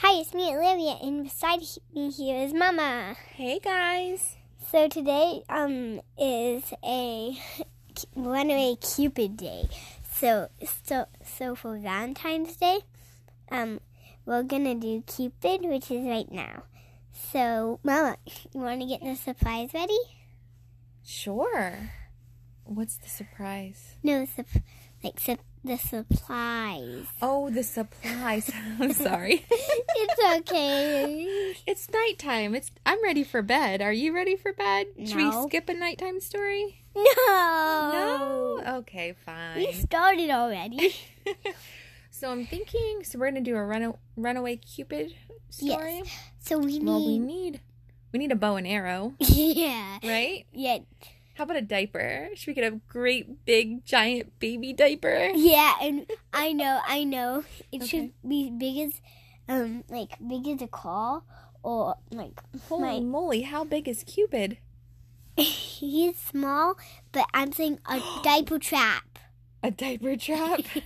Hi, it's me, Olivia, and beside me here is Mama. Hey guys. So today um is a runaway Cupid day. So so so for Valentine's Day, um we're gonna do Cupid, which is right now. So Mama, you want to get the surprise ready? Sure. What's the surprise? No, sup- like sup- the supplies. Oh, the supplies. I'm sorry. it's okay. it's nighttime. It's I'm ready for bed. Are you ready for bed? Should we skip a nighttime story? No. No. Okay, fine. We started already. so I'm thinking. So we're gonna do a run runaway Cupid story. Yes. So we Well, we need. need we need a bow and arrow, yeah. right? Yeah. How about a diaper? Should we get a great big giant baby diaper? Yeah, and I know, I know. It Okay. should be big as, um, like big as a car, or like Holy my. moly! How big is Cupid? He's small, but I'm saying a diaper trap. A diaper trap.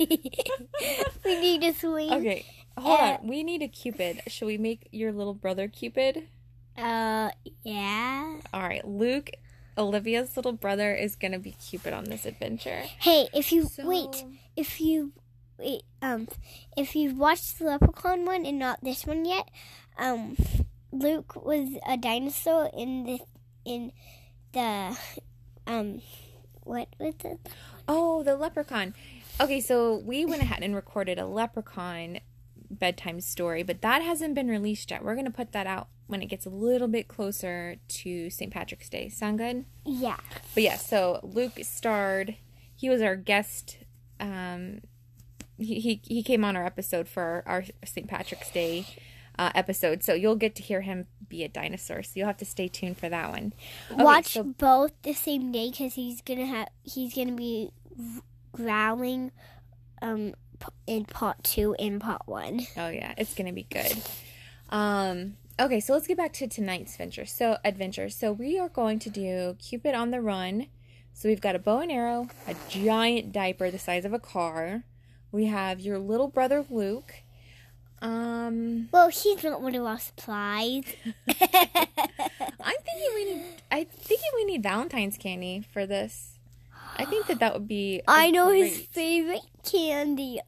we need a swing. Okay, hold Uh, on. We need a Cupid. Should we make your little brother Cupid? Uh, yeah. All right, Luke, Olivia's little brother, is gonna be Cupid on this adventure. Hey, if you So, wait, if you wait, um, if you've watched the Leprechaun one and not this one yet, um, Luke was a dinosaur in the in the um, what was it? Oh, the leprechaun. Okay, so we went ahead and recorded a leprechaun bedtime story, but that hasn't been released yet. We're gonna put that out when it gets a little bit closer to St. Patrick's Day. Sound good? Yeah. But yeah, so Luke starred. He was our guest. Um, he he, he came on our episode for our St. Patrick's Day uh, episode, so you'll get to hear him be a dinosaur. So you'll have to stay tuned for that one. Okay, Watch so- both the same day because he's gonna have he's gonna be growling, um, in part two and part one. Oh yeah, it's gonna be good. Um, okay, so let's get back to tonight's adventure. So adventure. So we are going to do Cupid on the run. So we've got a bow and arrow, a giant diaper the size of a car. We have your little brother Luke. Um, Well, he's not one of our supplies. I'm thinking we need. I thinking we need Valentine's candy for this. I think that that would be. I know his favorite candy.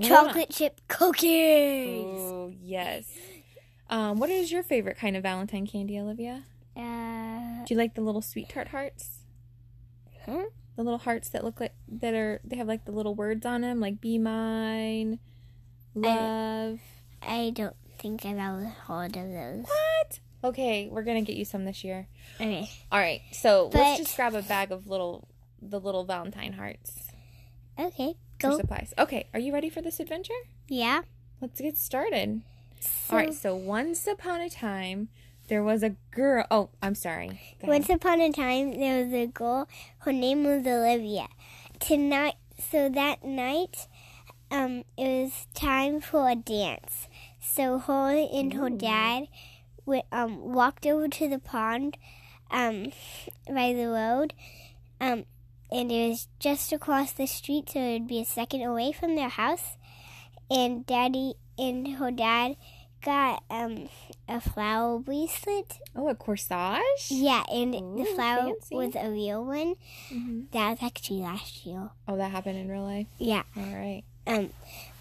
Chocolate chip cookies. Oh yes. Um, what is your favorite kind of Valentine candy, Olivia? Uh, Do you like the little sweet tart hearts? huh? The little hearts that look like that are they have like the little words on them, like "Be mine," love. I don't think I've ever heard of those. What? Okay, we're gonna get you some this year. Okay. All right, so But- let's just grab a bag of little the little Valentine hearts Okay. For Go. supplies. Okay, are you ready for this adventure? Yeah. Let's get started. So, All right, so once upon a time, there was a girl. Oh, I'm sorry. Once upon a time, there was a girl. Her name was Olivia. Tonight, so that night, um, it was time for a dance. So her and her Ooh. dad, wi- um, walked over to the pond, um, by the road, um, and it was just across the street, so it'd be a second away from their house. And Daddy and her dad got um a flower bracelet Oh, a corsage. yeah, and the flower fancy. was a real one. Mhm. That was actually last year. Oh, that happened in real life. Yeah. All right. Um,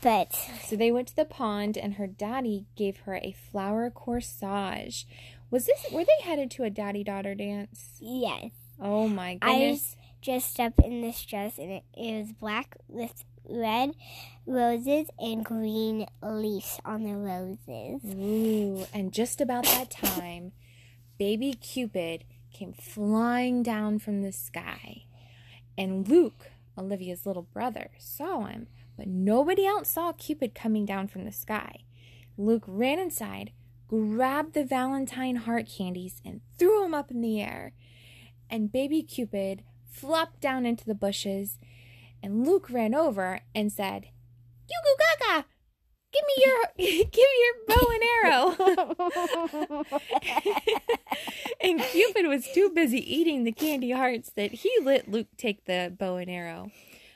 but So they went to the pond, and her daddy gave her a flower corsage. Was this? Were they headed to a daddy daughter dance? yes, Oh my goodness! Dressed up in this dress, and it, it was black with red roses and green leaves on the roses. Ooh, and just about that time, baby Cupid came flying down from the sky, and Luke, Olivia's little brother, saw him, but nobody else saw Cupid coming down from the sky. Luke ran inside, grabbed the Valentine heart candies, and threw them up in the air. And baby Cupid flopped down into the bushes, and Luke ran over and said, Goo gaga! Give me your give me your bow and arrow. and Cupid was too busy eating the candy hearts that he let Luke take the bow and arrow.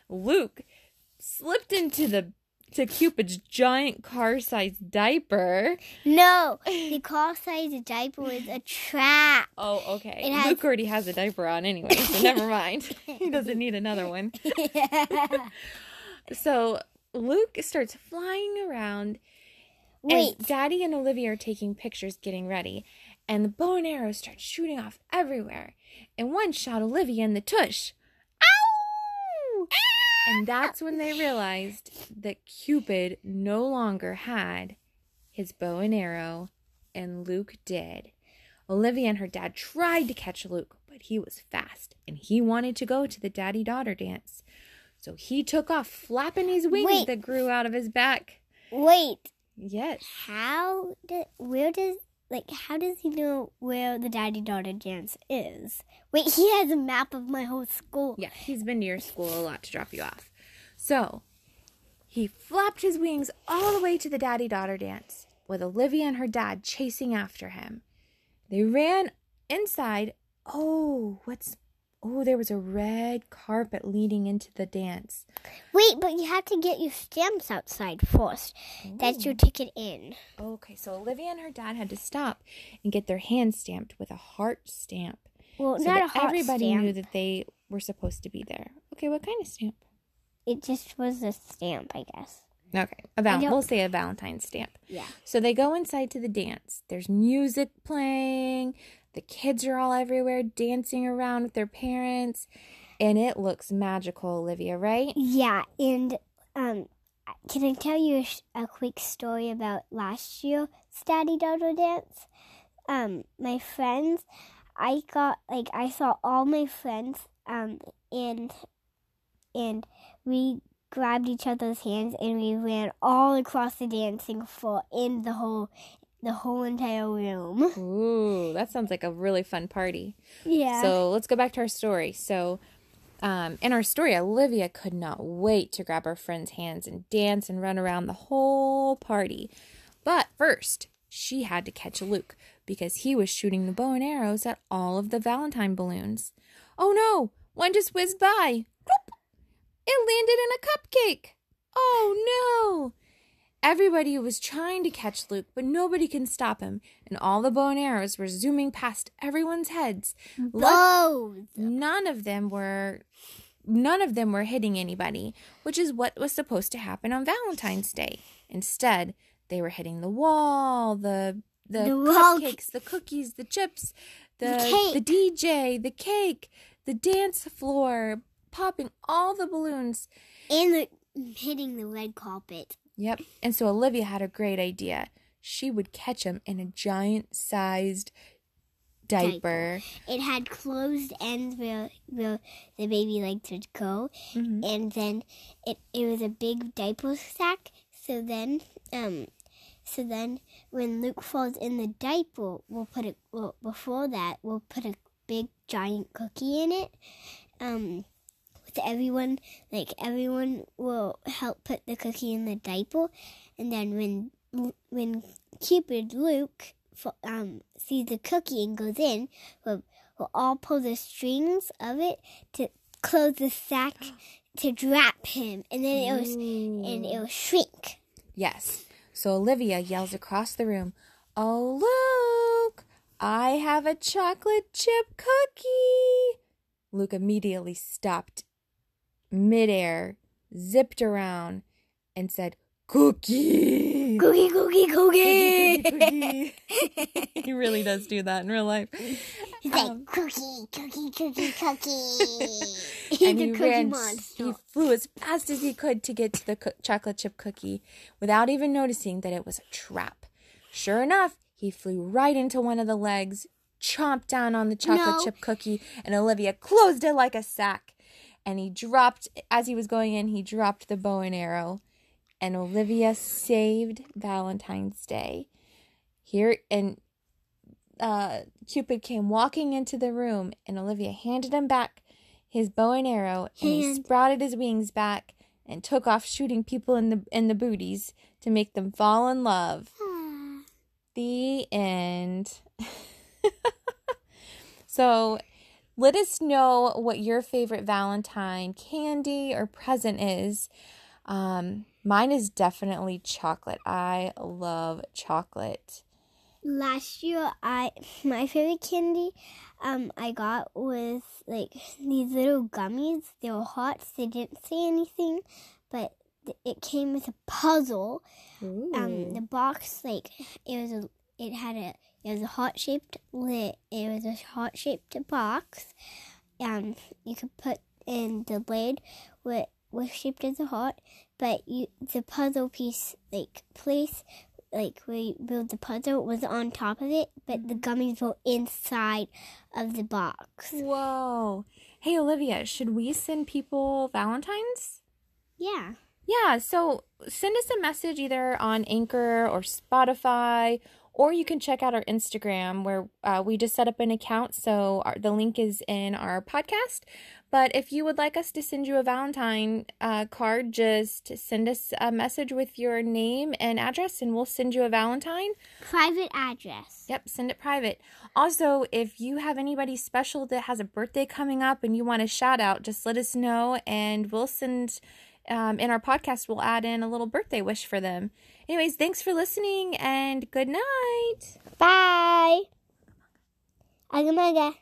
Luke slipped into the to Cupid's giant car sized diaper. No, the car sized diaper was a trap. Oh, okay. It has- Luke already has a diaper on anyway, so never mind. he doesn't need another one. Yeah. So Luke starts flying around. Wait, And Daddy and Olivia are taking pictures getting ready, and the bow and arrows start shooting off everywhere. And one shot Olivia in the tush. Ow! And that's when they realized that Cupid no longer had his bow and arrow, and Luke did. Olivia and her dad tried to catch Luke, but he was fast and he wanted to go to the daddy daughter dance. So he took off, flapping his wings Wait. that grew out of his back. wait. Yes. How did where does like how does he know where the daddy daughter dance is? Wait, he has a map of my whole school. Yeah, he's been to your school a lot to drop you off. So he flapped his wings all the way to the daddy daughter dance with Olivia and her dad chasing after him. They ran inside. Oh, what's. Oh, there was a red carpet leading into the dance. Wait, but you have to get your stamps outside first. That's your ticket in. Okay, so Olivia and her dad had to stop and get their hands stamped with a heart stamp. Well, So not a that everybody stamp. knew that they were supposed to be there. Okay, what kind of stamp? It just was a stamp, I guess. Okay, a val- we'll say a Valentine's stamp. Yeah. So they go inside to the dance. There's music playing. The kids are all everywhere dancing around with their parents. And it looks magical, Olivia, right? Yeah, and um, can I tell you a, sh- a quick story about last year's Daddy Daughter Dance? Um, my friends, I got like I saw all my friends um and and we grabbed each other's hands and we ran all across the dancing floor in the whole the whole entire room. Ooh, that sounds like a really fun party. Yeah. So let's go back to our story. So, um, in our story, Olivia could not wait to grab her friend's hands and dance and run around the whole party. But first, she had to catch Luke because he was shooting the bow and arrows at all of the Valentine balloons. Oh no! One just whizzed by. It landed in a cupcake. Oh no! Everybody was trying to catch Luke, but nobody can stop him, and all the bow and arrows were zooming past everyone's heads. Bows. none of them were none of them were hitting anybody, which is what was supposed to happen on Valentine's Day. Instead, they were hitting the wall, the the, The cupcakes, the cookies, the chips, the The the DJ, the cake, the dance floor, popping all the balloons. And the hitting the red carpet. Yep. And so Olivia had a great idea. She would catch him in a giant sized diaper. it had closed ends where, where the baby liked to go Mhm. and then it, it was a big diaper sack so then um so then when luke falls in the diaper we'll put a well, before that we'll put a big giant cookie in it um with everyone like everyone will help put the cookie in the diaper and then when when cupid luke um sees the cookie and goes in we'll, we'll all pull the strings of it to close the sack to drop him and then it'll and it'll shrink Yes. So Olivia yells across the room, Oh, Luke, I have a chocolate chip cookie. Luke immediately stopped midair, zipped around, and said, Cookie! cookie cookie cookie, Cookie, cookie. he really does do that in real life. he's like Um, cookie cookie cookie cookie he's and he cookie ran, monster he flew as fast as he could to get to the co- chocolate chip cookie without even noticing that it was a trap. Sure enough, he flew right into one of the legs, chomped down on the chocolate No. chip cookie, and Olivia closed it like a sack. And he dropped, as he was going in, he dropped the bow and arrow. And Olivia saved Valentine's Day. Here, and uh, Cupid came walking into the room, and Olivia handed him back his bow and arrow, and he sprouted his wings back and took off shooting people in the in the booties to make them fall in love. The end. so, let us know what your favorite Valentine candy or present is. Um, mine is definitely chocolate. I love chocolate. Last year, I my favorite candy um I got was like these little gummies. They were hot. So they didn't say anything, but it came with a puzzle. Ooh. Um, the box like it was a it had a it was a heart shaped lid. It was a heart shaped box. Um, you could put in the lid with was shaped as a heart, but you the puzzle piece like place like where you build the puzzle was on top of it, but the gummies were inside of the box. Whoa. Hey Olivia, should we send people Valentines? Yeah. Yeah, so send us a message either on Anchor or Spotify, or you can check out our Instagram where uh, we just set up an account. So our, the link is in our podcast. But if you would like us to send you a Valentine uh, card, just send us a message with your name and address, and we'll send you a Valentine. Private address. Yep, send it private. Also, if you have anybody special that has a birthday coming up and you want a shout out, just let us know, and we'll send um, in our podcast, we'll add in a little birthday wish for them. Anyways, thanks for listening and good night. Bye. Agamaga.